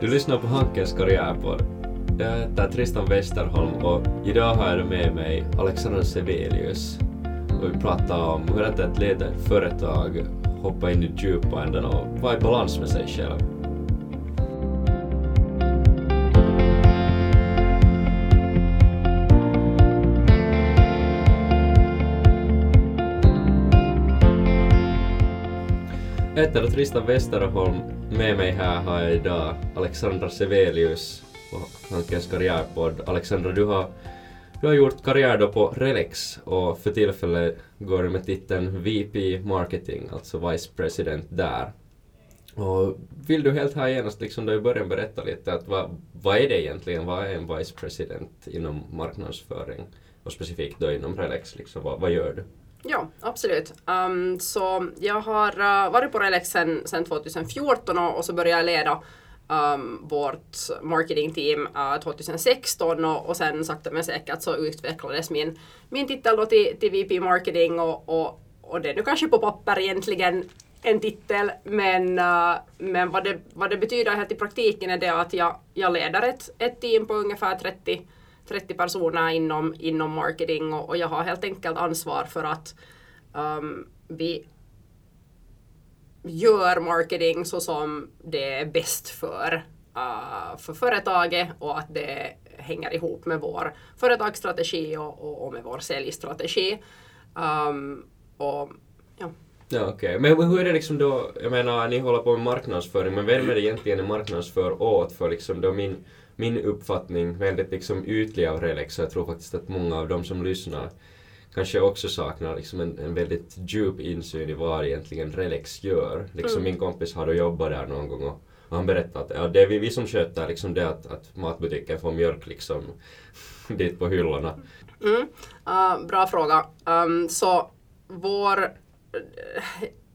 Du lyssnar på Hankens karriärpodd. Jag heter Tristan Westerholm och idag har jag med mig Alexander Sevelius. Och vi pratar om hur det är att leda ett företag, hoppa in i djupa änden och vara i balans med sig själv. Jag heter Tristan Westerholm. Med mig här har jag idag Alexandra Sevelius och Hankens karriärpodd. Alexandra, du har, du har gjort karriär då på Relex och för tillfället går du med titeln VP Marketing, alltså Vice President där. Och vill du helt här genast liksom då i början berätta lite att vad, vad är det egentligen? Vad är en Vice President inom marknadsföring? Och specifikt då inom Relex, liksom, vad, vad gör du? Ja, absolut. Um, så jag har uh, varit på Relex sen, 2014 och, och, så började jag leda um, vårt marketingteam eh, uh, 2016 och, och sen sakta men säkert så utvecklades min, min titel då till, till VP marketing och, och, och det är nu kanske på papper egentligen en titel men, uh, men vad, det, vad det betyder helt i praktiken är det att jag, jag leder ett, ett team på ungefär 30 30 personer inom, inom marketing och, och jag har helt enkelt ansvar för att um, vi gör marketing så som det är bäst för, uh, för företaget och att det hänger ihop med vår företagsstrategi och, och, och med vår säljstrategi. Um, och, ja. Ja, okej. Okay. Men hur är det liksom då, jag menar, ni håller på med marknadsföring, men vem är det egentligen ni marknadsför åt? För liksom då min min uppfattning, väldigt liksom ytlig av Relex, så jag tror faktiskt att många av de som lyssnar kanske också saknar liksom en, en väldigt djup insyn i vad egentligen Relex gör. Liksom mm. Min kompis har jobbat där någon gång och, och han berättade att ja, det är vi, vi som sköter liksom det att, att matbutiken får mjölk liksom dit på hyllorna. Mm. Uh, bra fråga. Um, så vår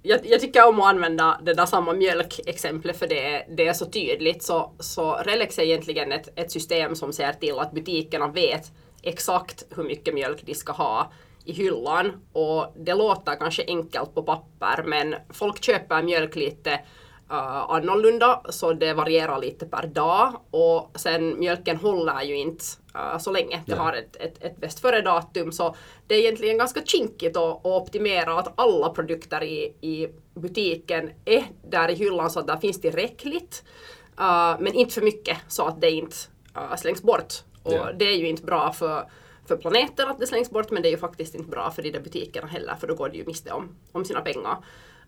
jag, jag, tycker om att använda det där samma mjölkexemplet för det, det är så tydligt. Så, så Relex är egentligen ett, ett system som ser till att butikerna vet exakt hur mycket mjölk de ska ha i hyllan. Och det låter kanske enkelt på papper men folk köper mjölk lite uh, annorlunda så det varierar lite per dag och sen mjölken håller ju inte uh, så länge. Det har ett, ett, ett bäst före-datum så det är egentligen ganska kinkigt att, att optimera att alla produkter i, i butiken är där i hyllan så att där finns tillräckligt uh, men inte för mycket så att det inte uh, slängs bort. Och ja. det är ju inte bra för för planeten att det slängs bort men det är ju faktiskt inte bra för de där butikerna heller för då går de ju miste om, om sina pengar.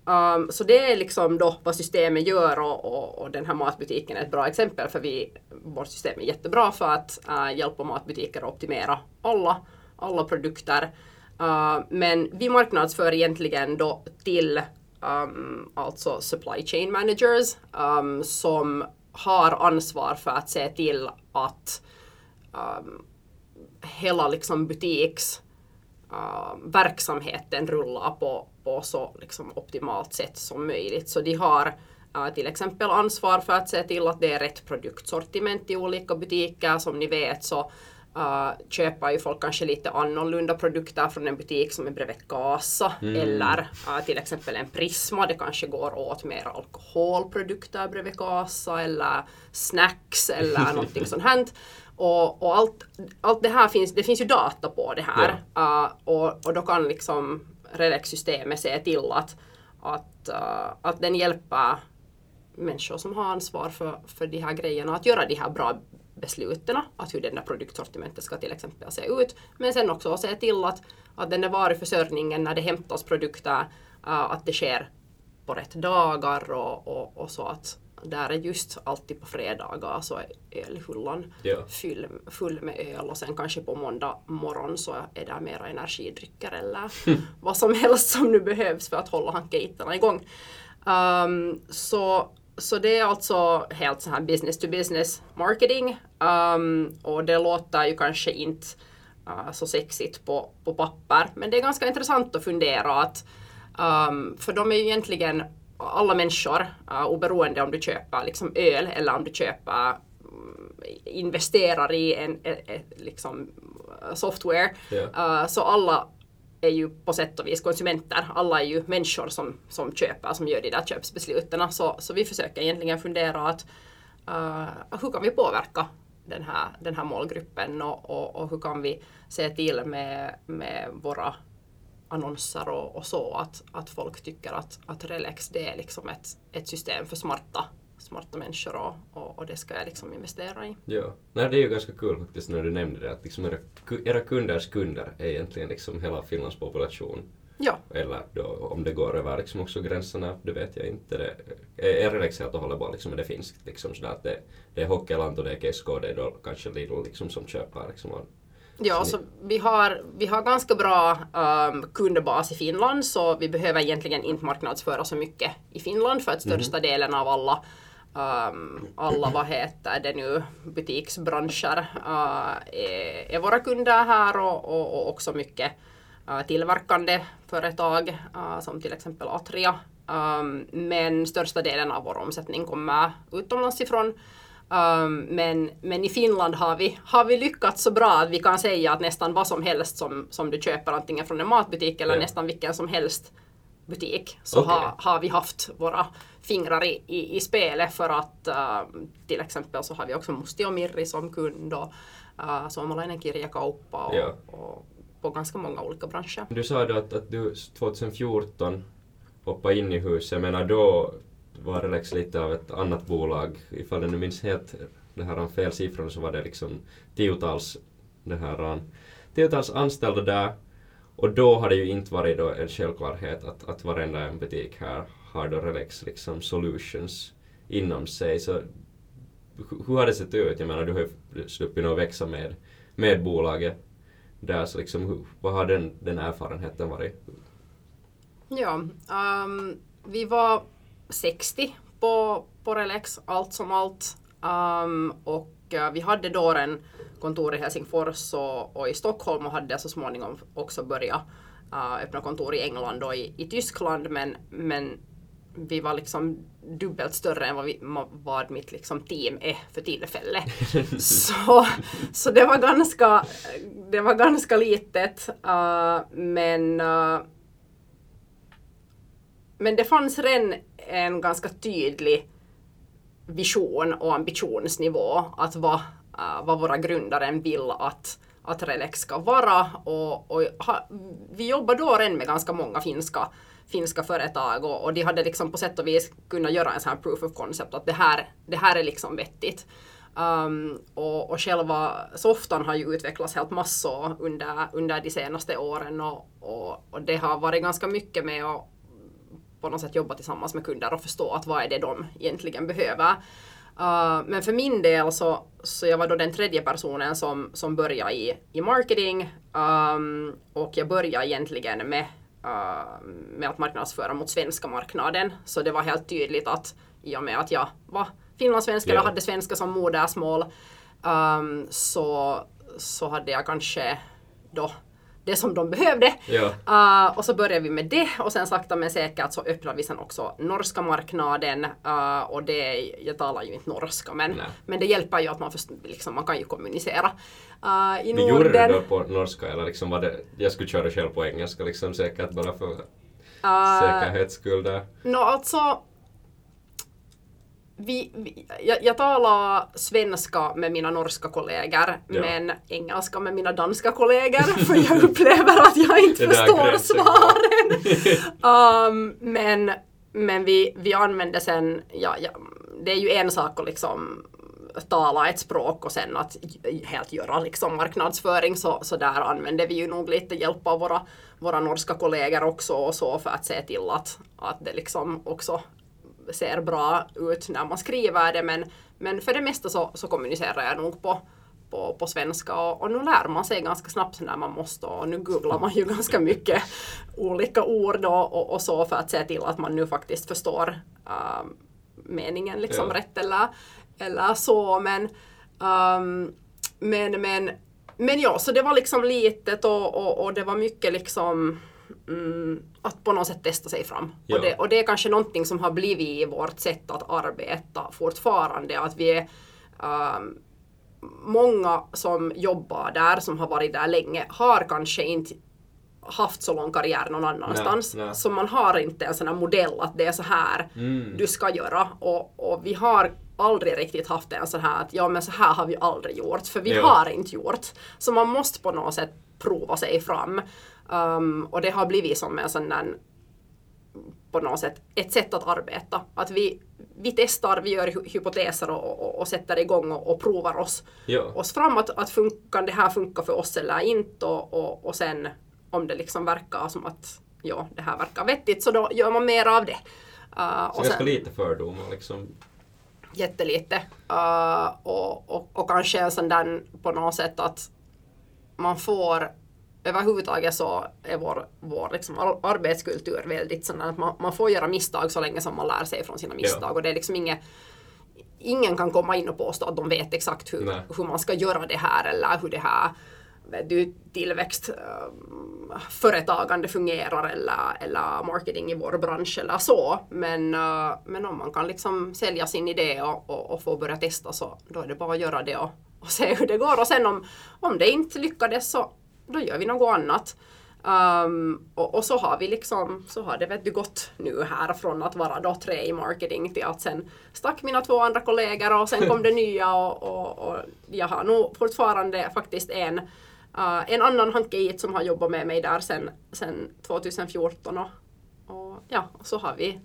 Um, så det är liksom då vad systemet gör och, och, och, den här matbutiken är ett bra exempel för vi, vårt system är jättebra för att uh, hjälpa matbutiker att optimera alla, alla produkter. Uh, men vi marknadsför egentligen då till um, alltså supply chain managers um, som har ansvar för att se till att hela liksom butiks uh, verksamheten rullar på, på så liksom optimalt sätt som möjligt. Så de har uh, till exempel ansvar för att se till att det är rätt produktsortiment i olika butiker. Som ni vet så Uh, köper ju folk kanske lite annorlunda produkter från en butik som är bredvid kassa mm. eller uh, till exempel en Prisma, det kanske går åt mer alkoholprodukter bredvid kassa eller snacks eller någonting sånt här. Och, och, allt, allt det här finns, det finns ju data på det här. Ja. Uh, och, och då kan liksom Relex-systemet ser till att, att, uh, att den hjälper människor som har ansvar för, för de här grejerna att göra de här bra besluten, att hur den där produktsortimentet ska till exempel se ut. Men sen också att se till att, att den där varuförsörjningen när det hämtas produkter, uh, att det sker på rätt dagar och, och, och så att, där är just alltid på fredagar så är ölhyllan ja. full, full med öl och sen kanske på måndag morgon så är det mera energidrycker eller vad som helst som nu behövs för att hålla hankeiterna igång. Um, så, så det är alltså helt så här business to business marketing um, och det låter ju kanske inte uh, så sexigt på, på papper men det är ganska intressant att fundera att um, för de är ju egentligen alla människor, uh, oberoende om du köper liksom öl eller om du köper mm, investerar i en, en, en liksom software. Yeah. Uh, så alla är ju på sätt och vis konsumenter. Alla är ju människor som, som köper, som gör de där köpsbesluten. Så, så vi försöker egentligen fundera att uh, hur kan vi påverka den här, den här målgruppen och, och, och hur kan vi se till med, med våra annonser och, och så att, att folk tycker att, att Relex det är liksom ett, ett system för smarta smarta människor och, och, och, det ska jag liksom investera i. Ja, Nej, det är ju ganska kul faktiskt när du nämnde det att liksom era, era kunders kunder är egentligen liksom hela Finlands population. Ja. Eller då, om det går över liksom också gränserna, det vet jag inte. Det är Relex helt och hållet bara liksom, det finns liksom sådär att det, det är Hockeyland och det är Kesko och det är då kanske Lidl liksom som köper liksom Ja, så vi har, vi har ganska bra um, kundbas i Finland så vi behöver egentligen inte marknadsföra så mycket i Finland för att mhm. största mm. delen av alla um, alla, vad heter det nu, butiksbranscher uh, är, är, våra kunder här och, och, och också mycket uh, tillverkande företag uh, som till exempel Atria. Um, men största delen av vår omsättning kommer utomlands ifrån. Um, men, men i Finland har vi, har vi lyckats så bra att vi kan säga att nästan vad som helst som, som du köper antingen från en matbutik eller ja. nästan vilken som helst butik så okay. har, har vi haft våra fingrar i, i, i spelet för att uh, till exempel så har vi också Musti och Mirri som kund och uh, Suomalainen kirjakauppa och, ja. och på ganska många olika branscher. Du sa då att, att du 2014 hoppade in i huset, menar då var Relex lite av ett annat bolag. Ifall jag nu minns helt det här fel siffror så var det liksom tiotals, det här, um, tiotals anställda där. Och då har det ju inte varit då en självklarhet att, att varenda en butik här har då Relex liksom solutions inom sig. Så hur har det sett ut? Jag menar, du har ju sluppit att växa med, med bolaget där, så liksom, hur, vad har den, den erfarenheten varit? Ja, um, vi var 60 på, på Relex, allt som allt. Um, och uh, vi hade då en kontor i Helsingfors och, och, i Stockholm och hade så småningom också börjat uh, öppna kontor i England och i, i Tyskland men, men vi var liksom dubbelt större än vad, vi, vad mitt liksom team är för tillfället. så, så det var ganska, det var ganska litet. Uh, men, uh, men det fanns redan en ganska tydlig vision och ambitionsnivå att vad, uh, vad våra grundare vill att, att Relex ska vara. Och, och ha, vi jobbar då redan med ganska många finska, finska företag och, och de hade liksom på sätt och vis kunnat göra en sån här proof of concept att det här, det här är liksom vettigt. Um, och, och själva softan har ju utvecklats helt massor under, under de senaste åren och, och, och det har varit ganska mycket med att på något sätt jobba tillsammans med kunder och förstå att vad är det de egentligen behöver. Uh, men för min del så, så jag var då den tredje personen som, som började i, i marketing um, och jag började egentligen med, uh, med att marknadsföra mot svenska marknaden. Så det var helt tydligt att i och med att jag var finlandssvenska yeah. och hade svenska som modersmål um, så, så hade jag kanske då det som de behövde. Ja. Uh, och så började vi med det och sen sakta men säkert så öppnade vi sen också norska marknaden uh, och det, jag talar ju inte norska men, men det hjälper ju att man, först, liksom, man kan ju kommunicera uh, i Norden. Gjorde du det på norska eller liksom var det, jag skulle köra själv på engelska liksom säkert bara för uh, säkerhets skull där? No, alltså vi, vi, jag, jag talar svenska med mina norska kollegor ja. men engelska med mina danska kollegor för jag upplever att jag inte förstår svaren. um, men men vi, vi använder sen, ja, ja, det är ju en sak att liksom tala ett språk och sen att helt göra liksom marknadsföring så, så där använder vi ju nog lite hjälp av våra, våra norska kollegor också och så för att se till att, att det liksom också ser bra ut när man skriver det men, men för det mesta så, så kommunicerar jag nog på, på, på svenska och, och nu lär man sig ganska snabbt när man måste och nu googlar man ju ganska mycket olika ord och, och, och, så för att se till att man nu faktiskt förstår uh, meningen liksom ja. rätt eller, eller så men um, men, men, men ja, så det var liksom litet och, och, och det var mycket liksom mm, att på något sätt testa sig fram. Och det, och det, är kanske någonting som har blivit i vårt sätt att arbeta fortfarande. Att vi är um, många som jobbar där, som har varit där länge, har kanske inte haft så lång karriär någon annanstans. Nej, nej. Så man har inte en sån här modell att det är så här mm. du ska göra. Och, och vi har aldrig riktigt haft en sån här att ja men så här har vi aldrig gjort, för vi Ja. har inte gjort. Så man måste på något sätt prova sig fram. Um, och det har blivit som en sån där på något sätt ett sätt att arbeta. Att vi, vi testar, vi gör hy- hypoteser och, och, och sätter igång och, och provar oss, Ja. oss fram att, att fun- kan det här funka för oss eller inte och, och, och sen om det liksom verkar som att ja, det här verkar vettigt så då gör man mer av det. Uh, Så ganska lite fördomar liksom. jättelite. Uh, och, och, och kanske en sån där på något sätt att man får överhuvudtaget så är vår, vår liksom ar- arbetskultur väldigt sån att man, man får göra misstag så länge som man lär sig från sina misstag och det är liksom inget Ingen kan komma in och påstå att de vet exakt hur, Nej. hur man ska göra det här eller hur det här du, tillväxt, eh, företagande fungerar eller, eller marketing i vår bransch eller så. Men, eh, men om man kan liksom sälja sin idé och, och, och få börja testa så då är det bara att göra det och, och se hur det går. Och sen om, om det inte lyckades så då gör vi något annat. Um, och, och så har vi liksom, så har det vet du gått nu här från att vara då tre i marketing till att sen stack mina två andra kollegor och sen kom det nya och, och, och jag har nog fortfarande faktiskt en, uh, en annan hankeit som har jobbat med mig där sen, sen 2014 och, och ja, och så har vi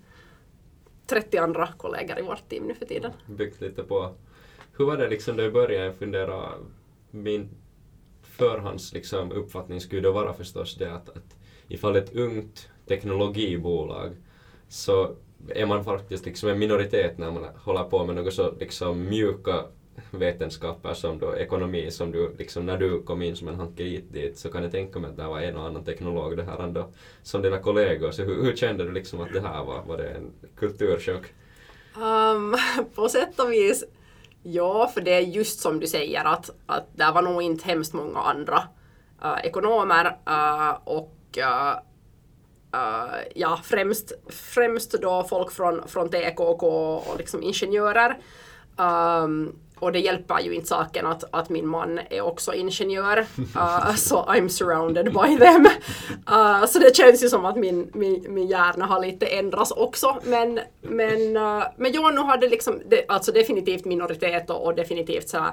30 andra kollegor i vårt team nu för tiden. Byggt lite på. Hur var det liksom då i början? Jag funderar, min förhands liksom, uppfattning skulle då vara förstås det att, att ifall ett ungt teknologibolag så är man faktiskt liksom en minoritet när man håller på med något så liksom mjuka vetenskaper som då ekonomi som du liksom när du kom in som en hankerit dit så kan jag tänka mig att det var en och annan teknolog det här ändå som dina kollegor. Så hur, hur kände du liksom att det här var? Var det en kulturchock? Um, ehm, på sätt och vis, ja, för det är just som du säger att, att det var nog inte hemskt många andra eh, ekonomer eh, och eh, eh ja, främst, främst då folk från, från TKK och liksom ingenjörer. Um, och det hjälper ju inte saken att, att min man är också ingenjör. Uh, så I'm surrounded by them. Uh, så det känns ju som att min, min, min hjärna har lite ändrats också. Men, men, uh, men ja, nu har det liksom, det, alltså definitivt minoritet och, och definitivt så här,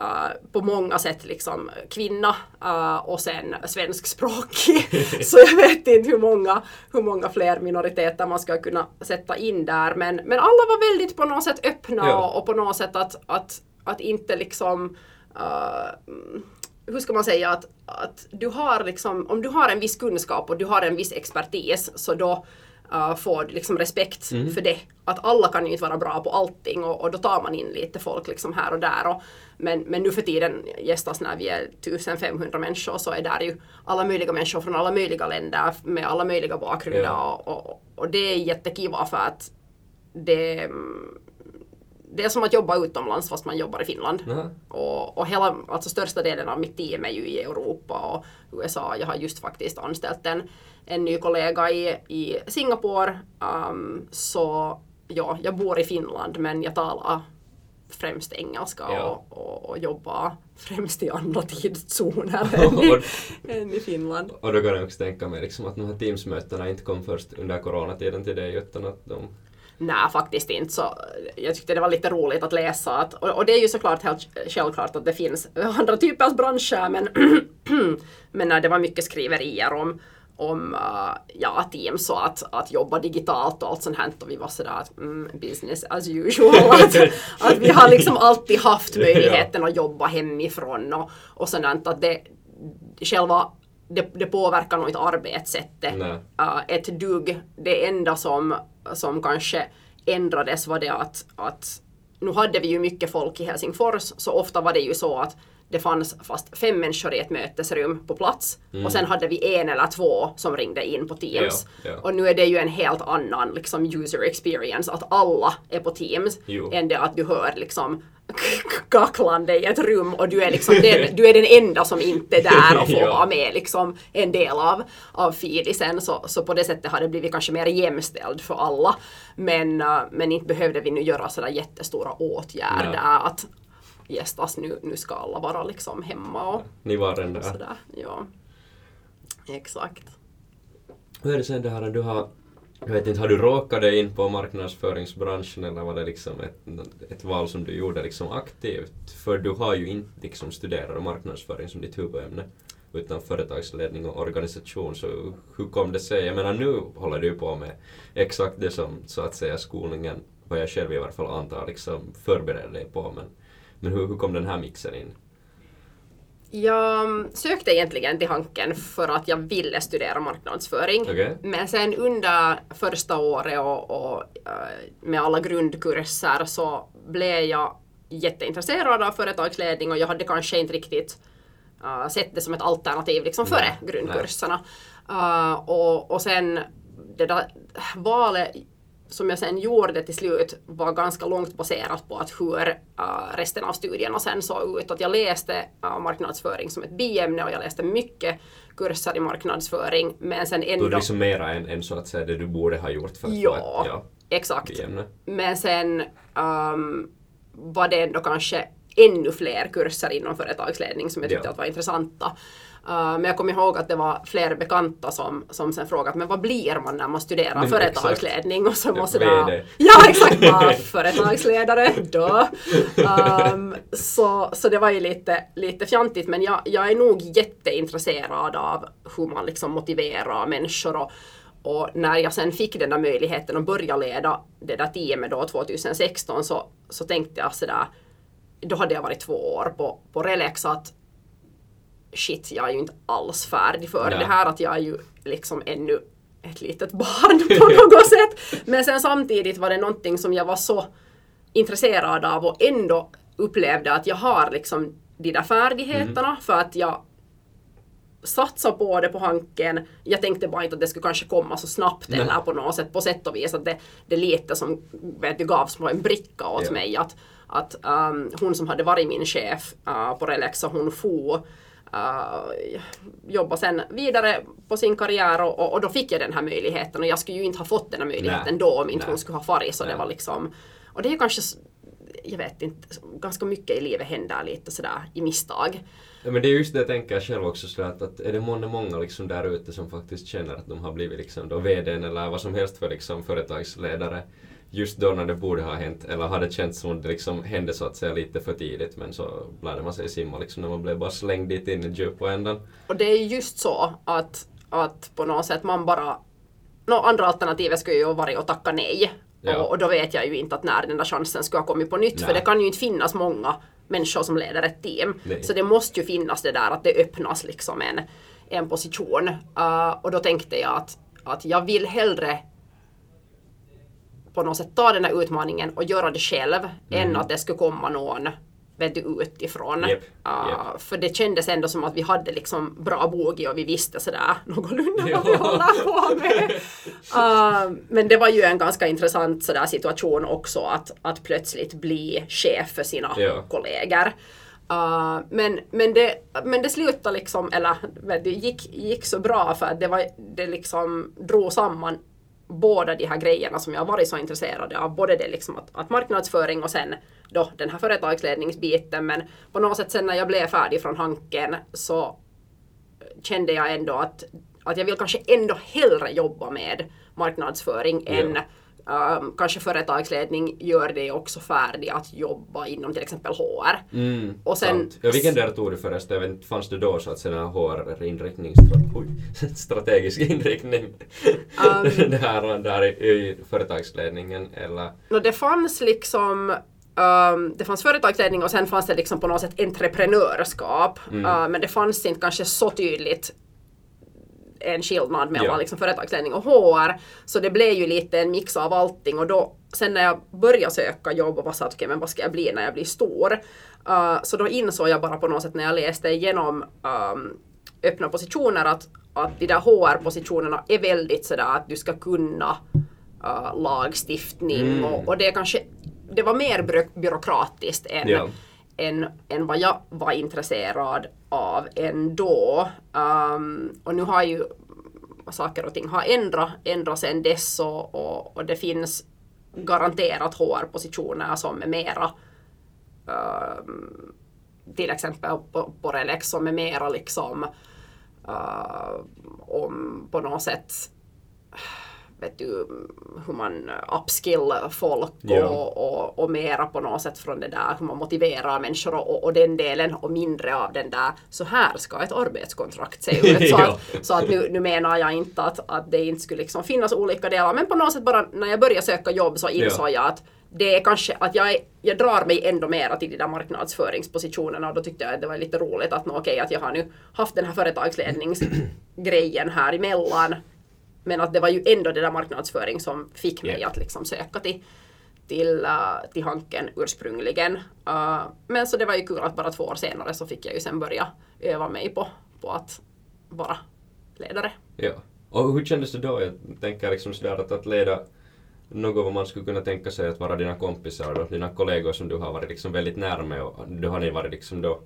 Uh, på många sätt liksom kvinna uh, och sen svenskspråkig. så jag vet inte hur många, hur många fler minoriteter man ska kunna sätta in där. Men, men alla var väldigt på något sätt öppna Ja. och, och på något sätt att, att, att inte liksom uh, hur ska man säga att, att du har liksom, om du har en viss kunskap och du har en viss expertis så då uh, får liksom respekt för det. Att alla kan ju inte vara bra på allting och, och då tar man in lite folk liksom här och där. Och, men, men nu för tiden gästas när vi är 1500 människor så är där ju alla möjliga människor från alla möjliga länder med alla möjliga bakgrunder Ja. och, och, och det är jättekiva för att det, mm, det är som att jobba utomlands fast man jobbar i Finland. Nähä. Och, och hela, alltså största delen av mitt team är ju i Europa och USA. Jag har just faktiskt anställt en, en ny kollega i, i Singapore. Um, så ja, jag bor i Finland men jag talar främst engelska Ja. och, och, och jobbar främst i andra tidszoner än, i, än i Finland. Och då kan jag också tänka mig liksom att de här Teams-mötena inte kom först under coronatiden till dig utan att de... Nej, faktiskt inte. Så jag tyckte det var lite roligt att läsa. Att, och, och det är ju såklart helt självklart att det finns andra typer av branscher men, men nej, det var mycket skriverier om, om uh, ja, Teams och att, att jobba digitalt och allt sånt här. Och vi var sådär att mm, business as usual. Att, att vi har liksom alltid haft möjligheten att jobba hemifrån och, och sådant. Att det, själva det, det påverkar nog inte arbetssättet uh, ett dugg. Det enda som, som kanske ändrades var det att, att nu hade vi ju mycket folk i Helsingfors så ofta var det ju så att det fanns fast fem människor i ett mötesrum på plats och sen hade vi en eller två som ringde in på Teams. Ja, ja. Och nu är det ju en helt annan liksom, user experience att alla är på Teams Jo. än det att du hör liksom kacklande i ett rum och du är liksom den, du är den enda som inte är där och får Ja. vara med liksom en del av, av feedisen så, så på det sättet har det blivit kanske mer jämställd för alla. Men, äh, men inte behövde vi nu göra sådär jättestora åtgärder att gästas nu, nu ska alla vara liksom hemma och, Ni var den där. sådär. Ja. Exakt. Hur är det sen det här du har Jag vet inte, har du råkat dig in på marknadsföringsbranschen eller var det liksom ett, ett val som du gjorde liksom aktivt? För du har ju inte liksom studerat marknadsföring som ditt huvudämne utan företagsledning och organisation. Så hur kom det sig? Jag menar nu håller du på med exakt det som så att säga skolningen, vad jag själv i alla fall antar, liksom förbereder dig på. Men, men hur, hur kom den här mixen in? Jag sökte egentligen till Hanken för att jag ville studera marknadsföring. Okay. Men sen under första året och, och uh, med alla grundkurser så blev jag jätteintresserad av företagsledning och jag hade kanske inte riktigt uh, sett det som ett alternativ liksom före nej, grundkurserna. Uh, och, och sen det där valet som jag sen gjorde till slut var ganska långt baserat på att hur uh, resten av studierna sen såg ut. Att jag läste uh, marknadsföring som ett biämne och jag läste mycket kurser i marknadsföring. Men sen ändå... Du är liksom mera än, än så att säga det du borde ha gjort för att ja, få ett ja, exakt. biämne. Men sen um, var det ändå kanske ännu fler kurser inom företagsledning som jag tyckte ja. att var intressanta. Uh, men jag kommer ihåg att det var fler bekanta som, som sen frågade men vad blir man när man studerar men företagsledning? Och så var sådär, ja exakt, bara, företagsledare, då. Um, så, så det var ju lite, lite fjantigt men jag, jag är nog jätteintresserad av hur man liksom motiverar människor och, och när jag sen fick den där möjligheten att börja leda det där teamet då 2016 så, så tänkte jag sådär då hade jag varit två år på, på Relex att shit, jag är ju inte alls färdig för Nej. det här att jag är ju liksom ännu ett litet barn på något sätt. Men sen samtidigt var det någonting som jag var så intresserad av och ändå upplevde att jag har liksom de där färdigheterna mm. för att jag satsa på det på hanken. Jag tänkte bara inte att det skulle kanske komma så snabbt Nej. eller på något sätt, på sätt och vis att det, det lite som vet du, gavs på en bricka åt ja. mig. Att, att um, hon som hade varit min chef uh, på Relexa, hon for uh, jobba sen vidare på sin karriär och, och, och, då fick jag den här möjligheten och jag skulle ju inte ha fått den här möjligheten Nej. då om inte Nej. hon skulle ha farit så Nej. det var liksom och det är kanske jag vet inte, ganska mycket i livet händer lite sådär i misstag. Ja, men det är just det jag tänker själv också så att, att är det många, många liksom där ute som faktiskt känner att de har blivit liksom då VDn eller vad som helst för liksom företagsledare just då när det borde ha hänt eller har det känts som det liksom hände så att säga lite för tidigt men så lärde man sig simma liksom när man blev bara slängd dit in i ändan. Och det är just så att, att på något sätt man bara no, andra alternativet skulle ju vara att tacka nej. Ja. Och, och, då vet jag ju inte att när den där chansen skulle ha kommit på nytt nej. för det kan ju inte finnas många människor som leder ett team. Nej. Så det måste ju finnas det där att det öppnas liksom en, en position. Uh, och då tänkte jag att, att jag vill hellre på något sätt ta den här utmaningen och göra det själv mm. än att det skulle komma någon vet du, utifrån. Yep, uh, För det kändes ändå som att vi hade liksom bra bogi och vi visste sådär någorlunda vad vi håller på med. Uh, men det var ju en ganska intressant sådär situation också att, att plötsligt bli chef för sina ja. kollegor. Uh, men, men, det, men det slutade liksom, eller det gick, gick så bra för att det, var, det liksom drog samman båda de här grejerna som jag har varit så intresserad av. Både det liksom att, att marknadsföring och sen då den här företagsledningsbiten. Men på något sätt sen när jag blev färdig från Hanken så kände jag ändå att, att jag vill kanske ändå hellre jobba med marknadsföring yeah. än Um, kanske företagsledning gör det också färdig att jobba inom till exempel HR. Mm, och sen, ja, vilken del tog du förresten? Fanns det då så att säga HR-inriktning, strategisk inriktning um, det här, där i, i företagsledningen eller? No, det fanns liksom Um, det fanns företagsledning och sen fanns det liksom på något sätt entreprenörskap. Mm. Uh, men det fanns inte kanske så tydligt en skillnad mellan ja. liksom företagsledning och HR. Så det blev ju lite en mix av allting och då sen när jag började söka jobb och var såhär, okej okay, men vad ska jag bli när jag blir stor? Uh, så då insåg jag bara på något sätt när jag läste igenom um, öppna positioner att, att de där HR-positionerna är väldigt sådär att du ska kunna uh, lagstiftning mm. och, och det kanske det var mer byråkratiskt än, ja. än, än vad jag var intresserad av ändå. Um, och nu har ju saker och ting har ändrat, ändrat sedan dess och, och, och det finns garanterat HR-positioner som är mera um, till exempel på, på Relex som är mera liksom uh, om på något sätt vet du, hur man upskill folk Ja. och, och, och mera på något sätt från det där hur man motiverar människor och, och den delen och mindre av den där så här ska ett arbetskontrakt se ut. Så Ja. att, så att nu, nu menar jag inte att, att det inte skulle liksom finnas olika delar men på något sätt bara när jag började söka jobb så insåg jag att det är kanske att jag, jag drar mig ändå mera till de där marknadsföringspositionerna och då tyckte jag att det var lite roligt att nå, okej att jag har nu haft den här företagsledningsgrejen här emellan men att det var ju ändå det där marknadsföring som fick mig Ja. att liksom söka till, till, uh, till Hanken ursprungligen. Uh, men så det var ju kul att bara två år senare så fick jag ju sen börja öva mig på, på att vara ledare. Ja. Och hur kändes det då? Jag tänker liksom sådär att, att leda något vad man skulle kunna tänka sig att vara dina kompisar och dina kollegor som du har varit liksom väldigt nära med och då har ni varit liksom då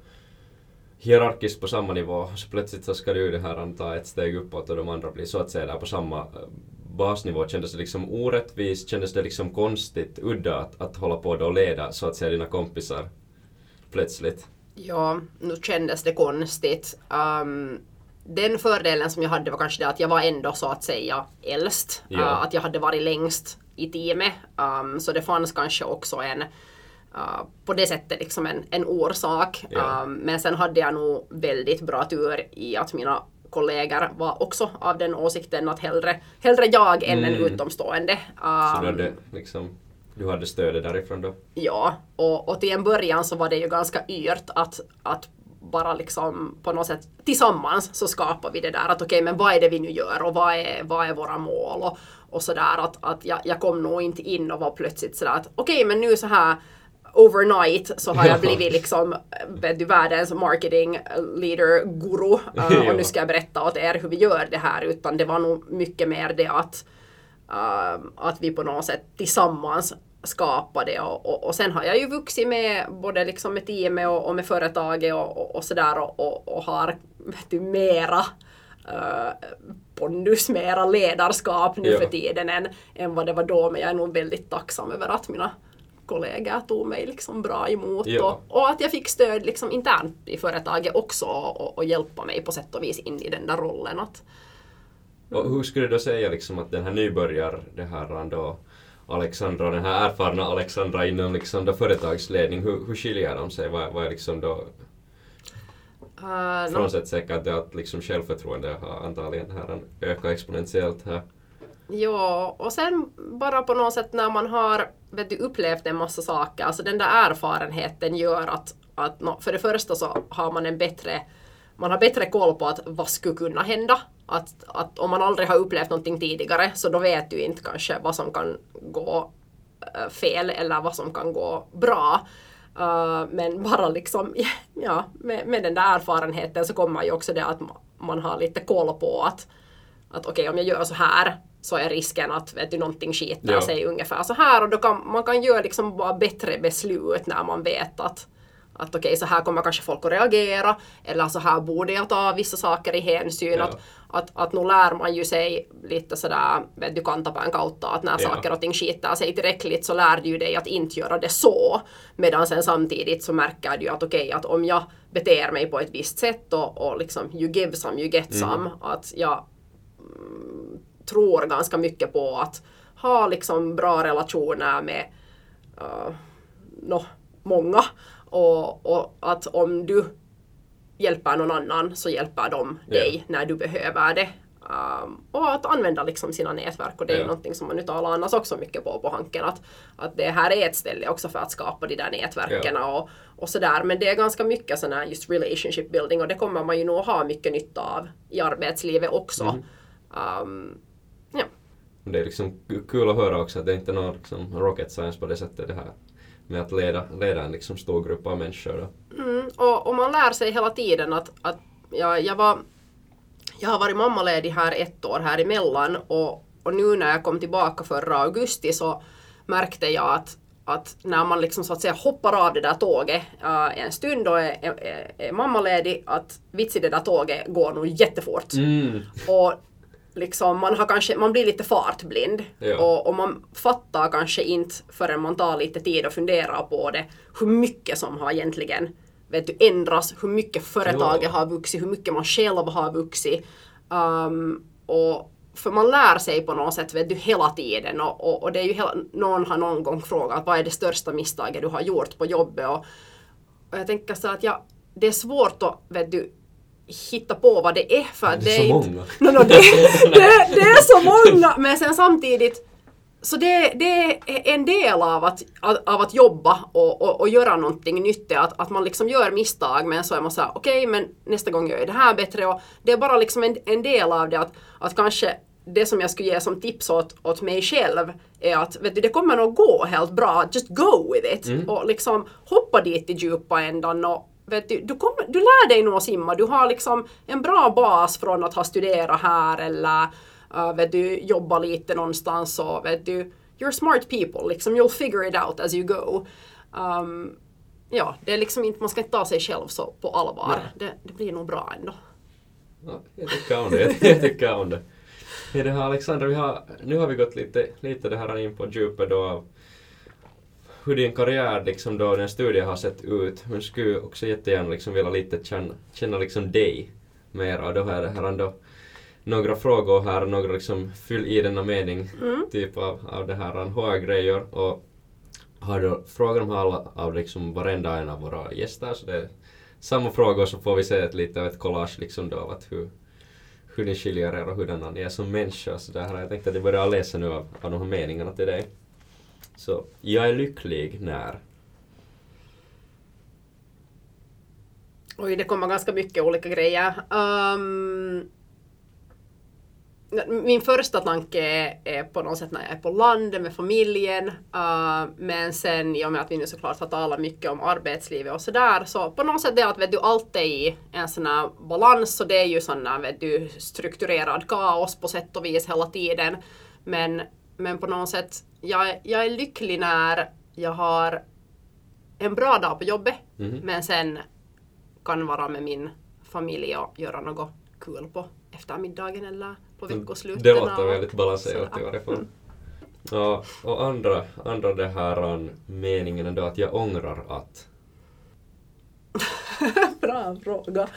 hierarkiskt på samma nivå så plötsligt så ska du det här ta ett steg uppåt och de andra blir så att säga där på samma eh, basnivå. Kändes det liksom orättvist? Kändes det liksom konstigt, udda att, att hålla på då och leda så att säga dina kompisar plötsligt? Ja, nu kändes det konstigt. Um, den fördelen som jag hade var kanske det att jag var ändå så att säga äldst. Ja. Uh, att jag hade varit längst i teamet. Um, så det fanns kanske också en uh, på det sättet liksom en, en orsak. Ja. Um, men sen hade jag nog väldigt bra tur i att mina kollegor var också av den åsikten att hellre, hellre jag än en Mm. utomstående. Så du Um, hade liksom, du hade stödet därifrån då? Ja, och, och till en början så var det ju ganska yrt att, att bara liksom på något sätt tillsammans så skapar vi det där att okej men vad är det vi nu gör och vad är, vad är våra mål och, och sådär att, att jag, jag kom nog inte in och var plötsligt sådär att okej men nu så här overnight så har Ja. jag blivit liksom du, världens marketing leader guru Ja. och nu ska jag berätta åt er hur vi gör det här utan det var nog mycket mer det att uh, att vi på något sätt tillsammans skapade och, och, och sen har jag ju vuxit med både liksom med teamet och, och med företaget och, och, och sådär och, och, och har vet du, mera uh, pondus, mera ledarskap nu Ja. för tiden än, än vad det var då men jag är nog väldigt tacksam över att mina kollegor tog mig liksom bra emot Ja. och, och att jag fick stöd liksom internt i företaget också och, och hjälpa mig på sätt och vis in i den där rollen att Och hur skulle du då säga liksom att den här nybörjar, det här då Alexandra, den här erfarna Alexandra inom liksom då företagsledning, hur, hur skiljer de sig? Vad, vad är liksom då, uh, frånsett säkert det att liksom självförtroende har antagligen här ökat exponentiellt här. Ja, och sen bara på något sätt när man har vet du, upplevt en massa saker, alltså den där erfarenheten gör att, att no, för det första så har man en bättre man har bättre koll på att vad skulle kunna hända. Att, att om man aldrig har upplevt någonting tidigare så då vet du inte kanske vad som kan gå eh, fel eller vad som kan gå bra. Uh, men bara liksom, ja, med, med den där erfarenheten så kommer ju också det att man har lite koll på att att okej om jag gör så här så är risken att vet du, någonting skiter Ja. sig ungefär så här och då kan man kan göra liksom bara bättre beslut när man vet att att okej så här kommer kanske folk att reagera eller så här borde jag ta vissa saker i hänsyn. Ja. Att, att, att nu lär man ju sig lite sådär, vet du kantapään kautta att när Ja. saker och ting skiter sig tillräckligt så lär du ju dig att inte göra det så. Medan sen samtidigt så märker du ju att okej att om jag beter mig på ett visst sätt och, och liksom you give some you get some. Att jag tror ganska mycket på att ha liksom bra relationer med uh, nå, många och, och att om du hjälper någon annan så hjälper de dig när du behöver det. Um, och att använda liksom sina nätverk och det är Ja. ju någonting som man nu talar annars också mycket på på Hanken att, att det här är ett ställe också för att skapa de där nätverken och, och sådär men det är ganska mycket sån här just relationship building och det kommer man ju nog ha mycket nytta av i arbetslivet också. Mm. Um. Det är liksom kul att höra också att det inte är någon liksom rocket science på det sättet det här med att leda, leda en liksom stor grupp av människor. Mm, och, och man lär sig hela tiden att, att jag, jag var jag har varit mammaledig här ett år här emellan och, och nu när jag kom tillbaka förra augusti så märkte jag att, att när man liksom så att säga hoppar av det där tåget uh, en stund och är, är, är mammaledig att vits i det där tåget går nog jättefort. Mm. Och liksom man, har kanske, man blir lite fartblind Ja. och, och man fattar kanske inte förrän man tar lite tid och funderar på det hur mycket som har egentligen vet du, ändras, hur mycket företaget Ja. har vuxit, hur mycket man själv har vuxit. Um, och för man lär sig på något sätt vet du, hela tiden och, och, och det är ju hela, någon har någon gång frågat vad är det största misstaget du har gjort på jobbet och, och jag tänker så att ja, det är svårt att vet du, hitta på vad det är för att Det är så inte- många. No, no, det, det, det är så många. Men sen samtidigt så det, det är en del av att, av att jobba och, och, och göra någonting nytt, att, att man liksom gör misstag men så är man såhär okej men nästa gång gör jag det här bättre. Och det är bara liksom en, en del av det att, att kanske det som jag skulle ge som tips åt, åt mig själv är att vet du, det kommer nog gå helt bra, just go with it. Och liksom hoppa dit i djupa ändan och vet du, du, kommer, du lär dig nog att simma, du har liksom en bra bas från att ha studerat här eller uh, vet du, jobba lite någonstans och vet du, you're smart people, liksom you'll figure it out as you go. Um, ja, det är liksom inte, man ska inte ta sig själv så på allvar. Det, det blir nog bra ändå. Ja, jag tycker om det. Jag tycker om det. Hej det här Alexandra, vi har, nu har vi gått lite, lite det här in på djupet då hur din karriär, liksom då den studien har sett ut. Men skulle också jättegärna liksom vilja lite känna, känna liksom dig mer och då har här ändå några frågor här, några liksom fyll i denna mening typ av, av det här HR-grejer och har du frågor om alla av liksom varenda en av våra gäster så det är samma frågor så får vi se ett lite av ett collage liksom då av att hur, hur ni skiljer er och hurdana ni är som människa. Så där jag tänkt att jag börjar läsa nu av, av de här meningarna till dig. Så, jag är lycklig när. Oj, det kommer ganska mycket olika grejer. Um, min första tanke är, är på något sätt när jag är på landet med familjen. Uh, men sen i och med att vi nu såklart har talat mycket om arbetslivet och sådär så på något sätt det att vet du, allt är i en sån här balans och det är ju sån här vet du, strukturerad kaos på sätt och vis hela tiden. Men, men på något sätt, jag, jag är lycklig när jag har en bra dag på jobbet Mhm. men sen kan vara med min familj och göra något kul på eftermiddagen eller på veckosluten. Det låter väldigt balanserat i varje fall. Ja, och andra, andra det här um, meningen då att jag ångrar att. Bra fråga.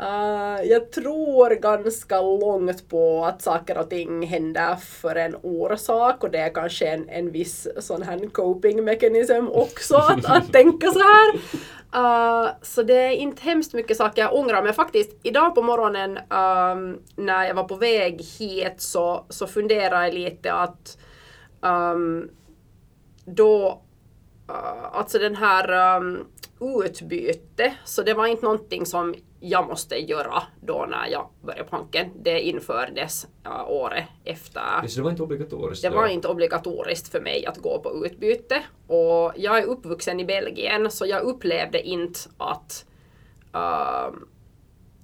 Uh, jag tror ganska långt på att saker och ting händer för en orsak och det är kanske en, en viss sån här coping mechanism också att, att tänka så här. Uh, så det är inte hemskt mycket saker jag ångrar men faktiskt idag på morgonen um, när jag var på väg hit så, så funderade jag lite att um, då Uh, alltså den här um, utbyte, så det var inte någonting som jag måste göra då när jag började på Hanken. Det infördes uh, året efter. Just det var inte obligatoriskt Det då. var inte obligatoriskt för mig att gå på utbyte och jag är uppvuxen i Belgien så jag upplevde inte att um,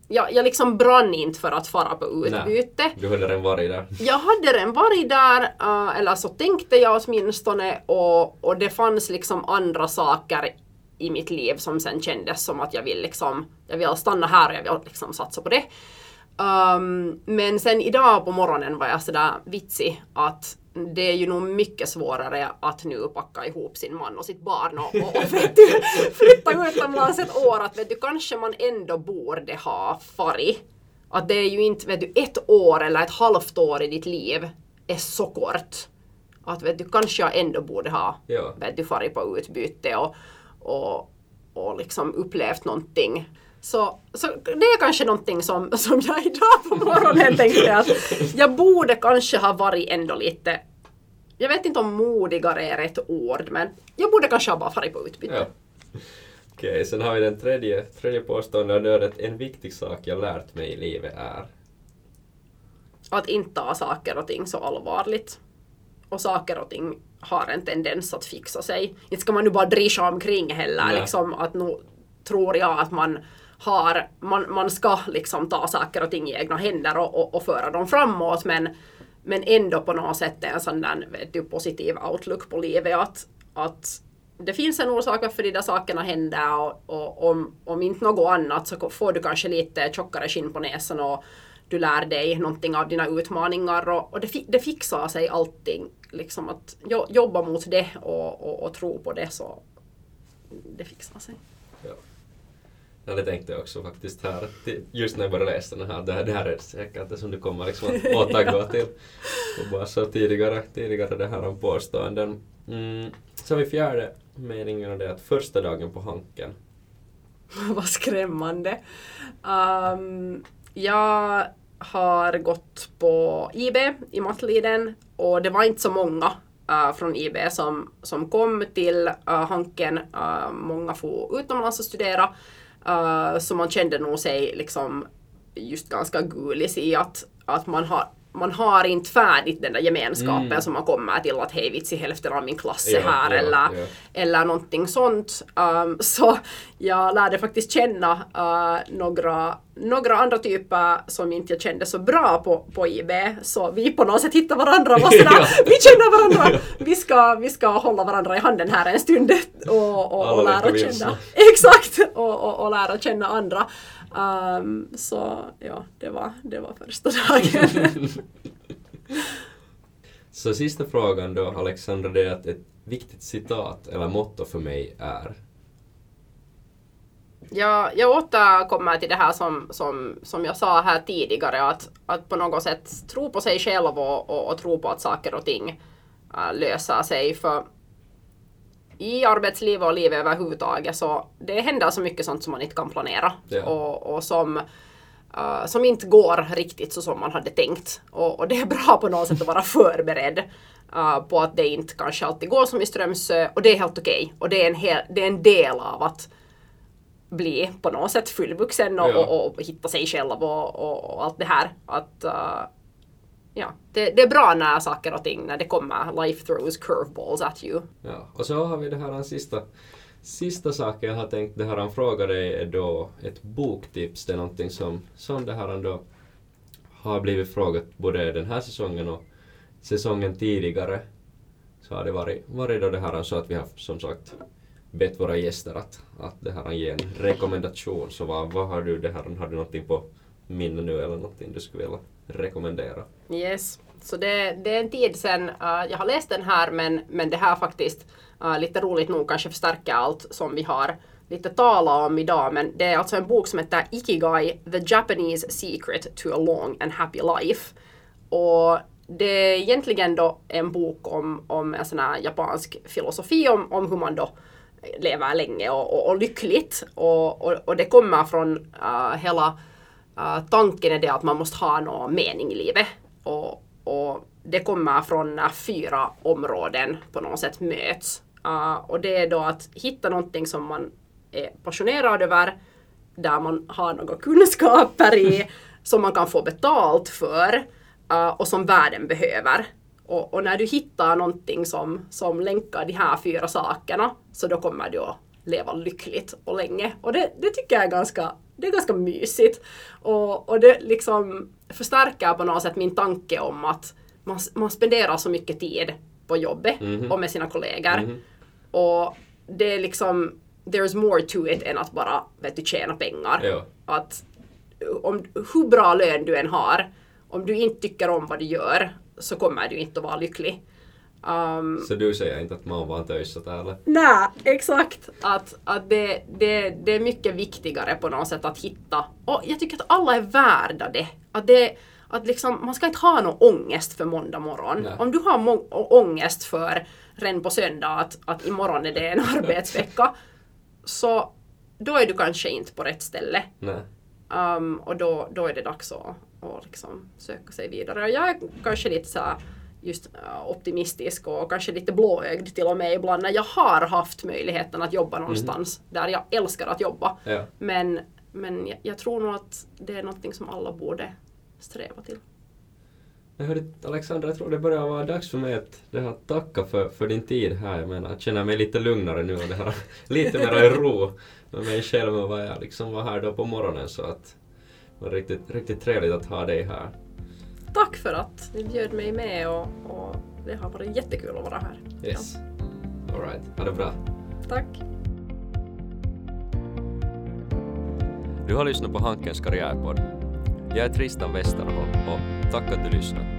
jag, jag liksom brann inte för att fara på utbyte. Du hade redan varit där. Jag hade redan varit där, uh, eller så tänkte jag åtminstone, och, och det fanns liksom andra saker i mitt liv som sen kändes som att jag vill liksom, jag vill stanna här och jag vill liksom satsa på det. Um, men sen idag på morgonen var jag sådär vitsig att det är ju nog mycket svårare att nu packa ihop sin man och sitt barn och, och, du, flytta utomlands ett år. Att vet du, kanske man ändå borde ha farit. Att det är ju inte, vet du, ett år eller ett halvt år i ditt liv är så kort. Att vet du, kanske jag ändå borde ha Ja. vet du, farit på utbyte och, och, och liksom upplevt någonting. Så, så det är kanske någonting som, som jag idag på morgonen tänkte att jag borde kanske ha varit ändå lite, jag vet inte om modigare är rätt ord, men jag borde kanske ha bara farit på utbyte. Ja. Okej, sen har vi den tredje, tredje påståendet och det är att en viktig sak jag lärt mig i livet är. Att inte ta saker och ting så allvarligt. Och saker och ting har en tendens att fixa sig. Inte ska man nu bara drischa omkring heller. Nej. Liksom, att nu tror jag att man har, man, man ska liksom ta saker och ting i egna händer och, och, och föra dem framåt men, men ändå på något sätt en sån där vet du, positiv outlook på livet att, att det finns en orsak varför de där sakerna händer och, och om, om inte något annat så får du kanske lite tjockare skinn på näsan och du lär dig någonting av dina utmaningar och, och det, det fixar sig allting. Liksom att jo, jobba mot det och, och, och tro på det så det fixar sig. Ja. Ja, det tänkte jag också faktiskt här, just när jag började läsa den här, det här, det här är säkert det som du kommer liksom att återgå till. Och bara så tidigare, tidigare det här om påståenden. Mm. Så vi fjärde meningen och det är att första dagen på Hanken. Vad skrämmande. Um, jag har gått på IB i Mattliden och det var inte så många uh, från IB som, som kom till uh, Hanken. Uh, många får utomlands och studera. så man kände nog sig liksom just ganska gulis i att, att man har man har inte färdigt den där gemenskapen mm. som man kommer till att hej vitsi hälften av min klass är ja, här ja, eller, ja. eller någonting sånt. Um, så jag lärde faktiskt känna uh, några, några andra typer som inte jag kände så bra på, på IB. Så vi på något sätt hittade varandra och sådär, vi känner varandra. Vi ska, vi ska hålla varandra i handen här en stund och, och, och lära känna. Exakt! Och, och, och lära känna andra. Um, så ja, det var, det var första dagen. så sista frågan då, Alexandra, det är att ett viktigt citat eller motto för mig är? Ja, jag återkommer till det här som, som, som jag sa här tidigare, att, att på något sätt tro på sig själv och, och, och tro på att saker och ting äh, löser sig. För i arbetslivet och livet överhuvudtaget så det händer så mycket sånt som man inte kan planera ja. och, och som, uh, som inte går riktigt så som man hade tänkt. Och, och det är bra på något sätt att vara förberedd uh, på att det inte kanske alltid går som i Strömsö och det är helt okej. Okay. Och det är, en hel, det är en del av att bli på något sätt fullvuxen och, ja. och, och hitta sig själv och, och, allt det här. Att, uh, ja, det, det, är bra när saker och ting, när det kommer life throws curveballs at you. Ja, och så har vi det här den sista, sista saken jag har tänkt, det här han frågar dig är då ett boktips. Det är någonting som, som det här då har blivit frågat både den här säsongen och säsongen tidigare. Så har det varit, varit då det här så att vi har som sagt bett våra gäster att, att det här ge en rekommendation. Så vad, vad har du det här, har du någonting på minne nu eller någonting du skulle vilja rekommendera? Yes, så det, det är en tid sedan uh, jag har läst den här men, men det här faktiskt uh, lite roligt nog kanske förstärker allt som vi har lite tala om idag men det är alltså en bok som heter Ikigai, The Japanese Secret to a Long and Happy Life. Och det är egentligen då en bok om, om en sån här japansk filosofi om, om hur man då lever länge och, och, och lyckligt. Och, och, och, det kommer från uh, hela uh, tanken är det att man måste ha någon mening i livet. Och, och det kommer från när fyra områden på något sätt möts. Uh, och det är då att hitta någonting som man är passionerad över, där man har några kunskaper i, som man kan få betalt för uh, och som världen behöver. Och, och, när du hittar någonting som, som länkar de här fyra sakerna så då kommer du att leva lyckligt och länge. Och det, det tycker jag är ganska, det är ganska mysigt. Och, och det liksom förstärker på något sätt min tanke om att man, man spenderar så mycket tid på jobbet mm -hmm. och med sina kollegor. Mm -hmm. Och det är liksom, there's more to it än att bara vet du, tjäna pengar. Ja. Att om, hur bra lön du än har, om du inte tycker om vad du gör så kommer du inte att vara lycklig. Um, så du säger inte att man var töjsat eller? Nej, exakt. Att, att det, det, det är mycket viktigare på något sätt att hitta, och jag tycker att alla är värda det. Att det att liksom, man ska inte ha någon ångest för måndag morgon. Nej. Om du har ångest för redan på söndag att, att imorgon är det en arbetsvecka, så då är du kanske inte på rätt ställe. Um, och då, då är det dags att, att liksom söka sig vidare. Och jag är kanske lite så just äh, optimistisk och kanske lite blåögd till och med ibland när jag har haft möjligheten att jobba någonstans mm. där jag älskar att jobba. Ja. Men, men jag, jag, tror nog att det är någonting som alla borde sträva till. Jag hörde, Alexandra, jag tror det börjar vara dags för mig att det här, tacka för, för din tid här. Jag menar, jag känner mig lite lugnare nu och det här, lite mer i ro med mig själv och vad jag liksom var här då på morgonen så att det var riktigt, riktigt trevligt att ha dig här tack för att ni bjöd mig med och, och det har varit jättekul att vara här. Yes. Ja. Alright, ha det bra. Tack. Du har lyssnat på Hankens karriärpodd. Jag är Tristan Westerholm och tack att du lyssnade.